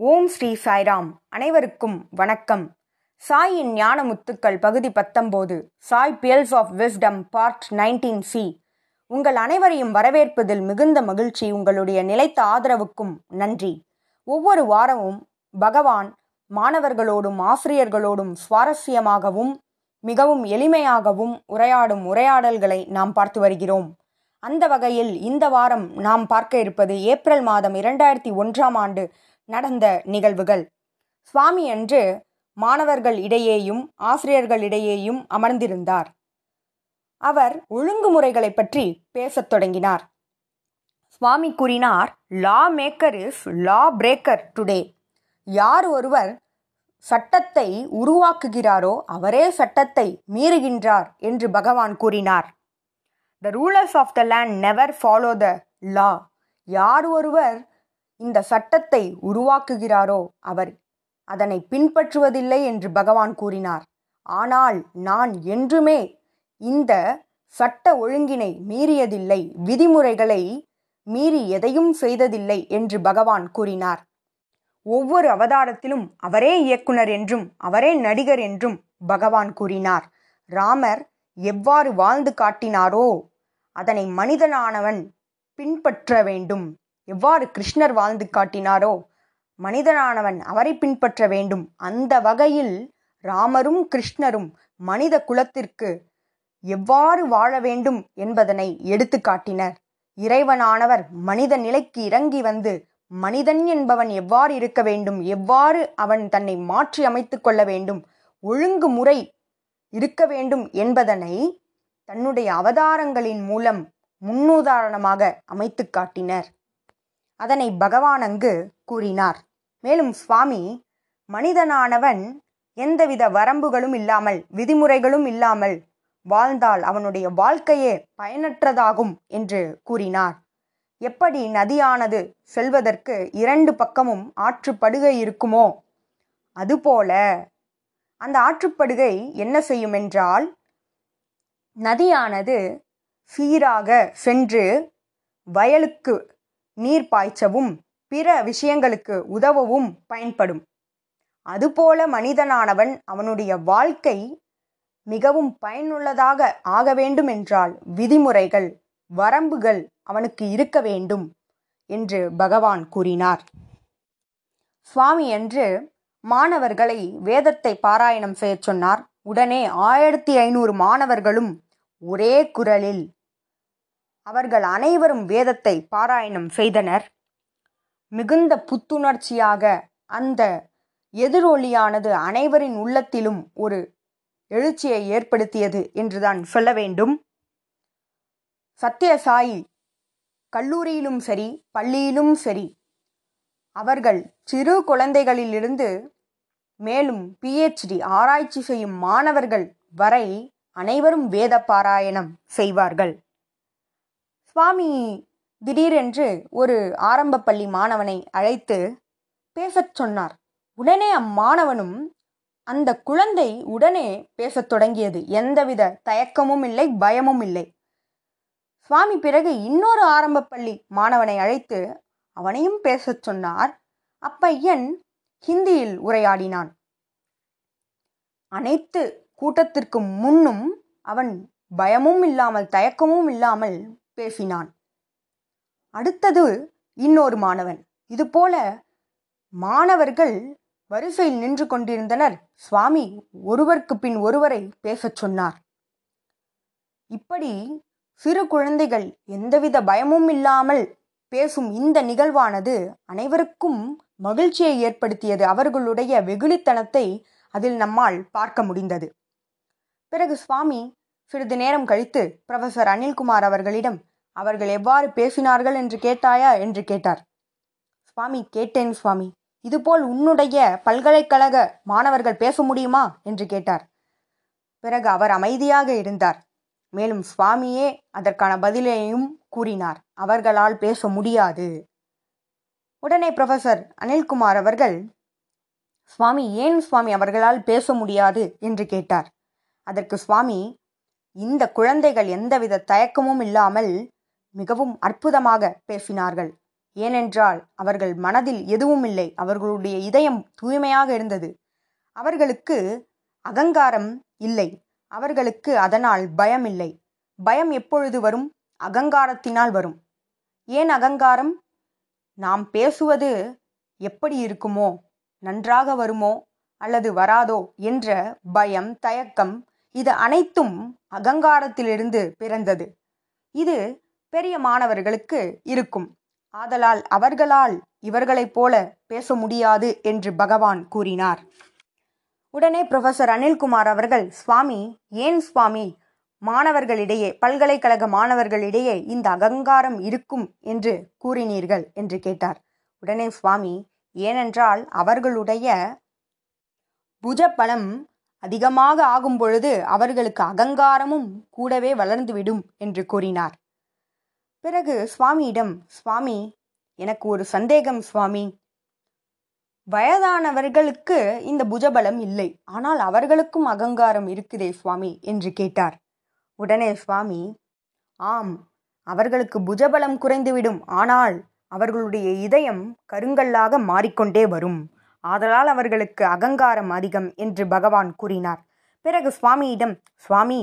ஓம் ஸ்ரீ சாய்ராம். அனைவருக்கும் வணக்கம். சாயின் ஞான முத்துக்கள் பகுதி பத்தொம்போது Sai pearls of wisdom part nineteen C உங்கள் அனைவரையும் வரவேற்பதில் மிகுந்த மகிழ்ச்சி உங்களுடைய நிலைத்த ஆதரவுக்கும் நன்றி. ஒவ்வொரு வாரமும் பகவான் மாணவர்களோடும் ஆசிரியர்களோடும் சுவாரஸ்யமாகவும் மிகவும் எளிமையாகவும் உரையாடும் உரையாடல்களை நாம் பார்த்து வருகிறோம். அந்த வகையில் இந்த வாரம் நாம் பார்க்க இருப்பது ஏப்ரல் மாதம் இரண்டாயிரத்தி ஒன்றாம் ஆண்டு நடந்த நிகழ்வுகள். சுவாமி அன்று மாணவர்கள் இடையேயும் ஆசிரியர்களிடையேயும் அமர்ந்திருந்தார். அவர் ஒழுங்குமுறைகளை பற்றி பேசத் தொடங்கினார். சுவாமி கூறினார் law maker is law breaker today யார் ஒருவர் சட்டத்தை உருவாக்குகிறாரோ அவரே சட்டத்தை மீறுகின்றார் என்று பகவான் கூறினார். The rulers of the land never follow the law யார் ஒருவர் இந்த சட்டத்தை உருவாக்குகிறாரோ அவர்? அதனை பின்பற்றுவதில்லை என்று பகவான் கூறினார். ஆனால் நான் என்றுமே இந்த சட்ட ஒழுங்கினை மீறியதில்லை விதிமுறைகளை மீறி எதையும் செய்ததில்லை என்று பகவான் கூறினார். ஒவ்வொரு அவதாரத்திலும் அவரே இயக்குனர் என்றும் அவரே நடிகர் என்றும் பகவான் கூறினார். ராமர் எவ்வாறு வாழ்ந்து காட்டினாரோ அதனை மனிதனானவன் பின்பற்ற வேண்டும். எவ்வாறு கிருஷ்ணர் வாழ்ந்து காட்டினாரோ மனிதனானவன் அவரை பின்பற்ற வேண்டும். அந்த வகையில் ராமரும் கிருஷ்ணரும் மனித குலத்திற்கு எவ்வாறு வாழ வேண்டும் என்பதனை எடுத்து காட்டினர். இறைவனானவர் மனித நிலைக்கு இறங்கி வந்து மனிதன் என்பவன் எவ்வாறு இருக்க வேண்டும் எவ்வாறு அவன் தன்னை மாற்றி அமைத்து கொள்ள வேண்டும் ஒழுங்குமுறை இருக்க வேண்டும் என்பதனை தன்னுடைய அவதாரங்களின் மூலம் முன்னுதாரணமாக அமைத்து காட்டினர். அதனை பகவான் அங்கு கூறினார். மேலும் சுவாமி மனிதனானவன் எந்தவித வரம்புகளும் இல்லாமல் விதிமுறைகளும் இல்லாமல் வாழ்ந்தால் அவனுடைய வாழ்க்கையே பயனற்றதாகும் என்று கூறினார். எப்படி நதியானது செல்வதற்கு இரண்டு பக்கமும் ஆற்றுப்படுகை இருக்குமோ அதுபோல அந்த ஆற்றுப்படுகை என்ன செய்யும் என்றால் நதியானது சீராக சென்று வயலுக்கு நீர் பாய்ச்சவும் பிற விஷயங்களுக்கு உதவவும் பயன்படும். அதுபோல மனிதனானவன் அவனுடைய வாழ்க்கை மிகவும் பயனுள்ளதாக ஆக வேண்டும் என்றால் விதிமுறைகள் வரம்புகள் அவனுக்கு இருக்க வேண்டும் என்று பகவான் கூறினார். சுவாமி என்று மாணவர்களை வேதத்தை பாராயணம் செய்யச் சொன்னார். உடனே ஆயிரத்தி ஐநூறு மாணவர்களும் ஒரே குரலில் அவர்கள் அனைவரும் வேதத்தை பாராயணம் செய்தனர். மிகுந்த புத்துணர்ச்சியாக அந்த எதிரொலியானது அனைவரின் உள்ளத்திலும் ஒரு எழுச்சியை ஏற்படுத்தியது என்றுதான் சொல்ல வேண்டும். சத்யசாயி கல்லூரியிலும் சரி பள்ளியிலும் சரி அவர்கள் சிறு குழந்தைகளிலிருந்து மேலும் பிஹெச்டி ஆராய்ச்சி செய்யும் மாணவர்கள் வரை அனைவரும் வேத பாராயணம் செய்வார்கள். சுவாமி திடீரென்று ஒரு ஆரம்ப பள்ளி மாணவனை அழைத்து பேசச் சொன்னார். உடனே அம்மாணவனும் அந்த குழந்தை உடனே பேசத் தொடங்கியது. எந்தவித தயக்கமும் இல்லை பயமும் இல்லை. சுவாமி பிறகு இன்னொரு ஆரம்ப பள்ளி மாணவனை அழைத்து அவனையும் பேசச் சொன்னார். அப்பையன் ஹிந்தியில் உரையாடினான். அனைத்து கூட்டத்திற்கு முன்னும் அவன் பயமும் இல்லாமல் தயக்கமும் இல்லாமல் பேசினான். அடுத்தது இன்னொரு மாணவன். இதுபோல மாணவர்கள் வரிசையில் நின்று கொண்டிருந்தனர். சுவாமி ஒருவருக்கு பின் ஒருவரை பேசச் சொன்னார். இப்படி சிறு குழந்தைகள் எந்தவித பயமும் இல்லாமல் பேசும் இந்த நிகழ்வானது அனைவருக்கும் மகிழ்ச்சியை ஏற்படுத்தியது. அவர்களுடைய வெகுளித்தனத்தை அதில் நம்மால் பார்க்க முடிந்தது. பிறகு சுவாமி சிறிது நேரம் கழித்து ப்ரொஃபசர் அனில்குமார் அவர்களிடம் அவர்கள் எவ்வாறு பேசினார்கள் என்று கேட்டாயா? என்று கேட்டார். சுவாமி கேட்டேன் சுவாமி. இதுபோல் உன்னுடைய பல்கலைக்கழக மாணவர்கள் பேச முடியுமா? என்று கேட்டார். பிறகு அவர் அமைதியாக இருந்தார். மேலும் சுவாமியே அதற்கான பதிலையும் கூறினார். அவர்களால் பேச முடியாது. உடனே ப்ரொஃபசர் அனில்குமார் அவர்கள் சுவாமி ஏன் சுவாமி அவர்களால் பேச முடியாது? என்று கேட்டார். அதற்கு சுவாமி இந்த குழந்தைகள் எந்தவித தயக்கமும் இல்லாமல் மிகவும் அற்புதமாக பேசினார்கள். ஏனென்றால் அவர்கள் மனதில் எதுவும் இல்லை அவர்களுடைய இதயம் தூய்மையாக இருந்தது. அவர்களுக்கு அகங்காரம் இல்லை. அவர்களுக்கு அதனால் பயம் இல்லை பயம் எப்பொழுது வரும்? அகங்காரத்தினால் வரும். ஏன் அகங்காரம்? நாம் பேசுவது எப்படி இருக்குமோ? நன்றாக வருமோ? அல்லது வராதோ? என்ற பயம் தயக்கம் இது அனைத்தும் அகங்காரத்திலிருந்து பிறந்தது. இது பெரிய மாணவர்களுக்கு இருக்கும். ஆதலால் அவர்களால் இவர்களைப் போல பேச முடியாது என்று பகவான் கூறினார். உடனே புரொஃபசர் அனில்குமார் அவர்கள் சுவாமி ஏன் சுவாமி? மாணவர்களிடையே பல்கலைக்கழக மாணவர்களிடையே இந்த அகங்காரம் இருக்கும் என்று கூறினீர்கள் என்று கேட்டார். உடனே சுவாமி ஏனென்றால் அவர்களுடைய புஜபலம் அதிகமாக ஆகும் பொழுது அவர்களுக்கு அகங்காரமும் கூடவே வளர்ந்துவிடும் என்று கூறினார். பிறகு சுவாமியிடம் சுவாமி எனக்கு ஒரு சந்தேகம் சுவாமி. வயதானவர்களுக்கு இந்த புஜபலம் இல்லை. ஆனால் அவர்களுக்கும் அகங்காரம் இருக்குதே சுவாமி என்று கேட்டார். உடனே சுவாமி ஆம் அவர்களுக்கு புஜபலம் குறைந்துவிடும். ஆனால் அவர்களுடைய இதயம் கருங்கல்லாக மாறிக்கொண்டே வரும். ஆதலால் அவர்களுக்கு அகங்காரம் அதிகம் என்று பகவான் கூறினார். பிறகு சுவாமியிடம் சுவாமி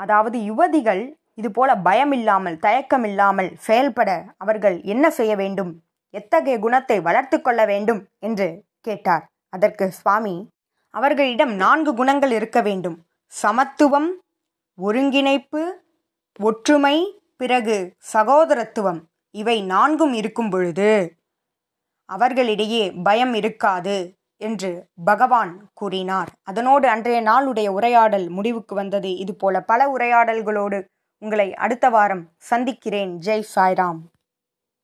அதாவது யுவதிகள் இதுபோல பயமில்லாமல் தயக்கமில்லாமல் செயல்பட அவர்கள் என்ன செய்ய வேண்டும்? எத்தகைய குணத்தை வளர்த்து கொள்ள வேண்டும்? என்று கேட்டார். அதற்கு சுவாமி அவர்களிடம் நான்கு குணங்கள் இருக்க வேண்டும். சமத்துவம் ஒருங்கிணைப்பு ஒற்றுமை பிறகு சகோதரத்துவம். இவை நான்கும் இருக்கும் பொழுது அவர்களிடையே பயம் இருக்காது என்று பகவான் கூறினார். அதனோடு அன்றைய நாளுடைய உரையாடல் முடிவுக்கு வந்தது. இதுபோல பல உரையாடல்களோடு உங்களை அடுத்த வாரம் சந்திக்கிறேன். ஜெய் சாய்ராம்.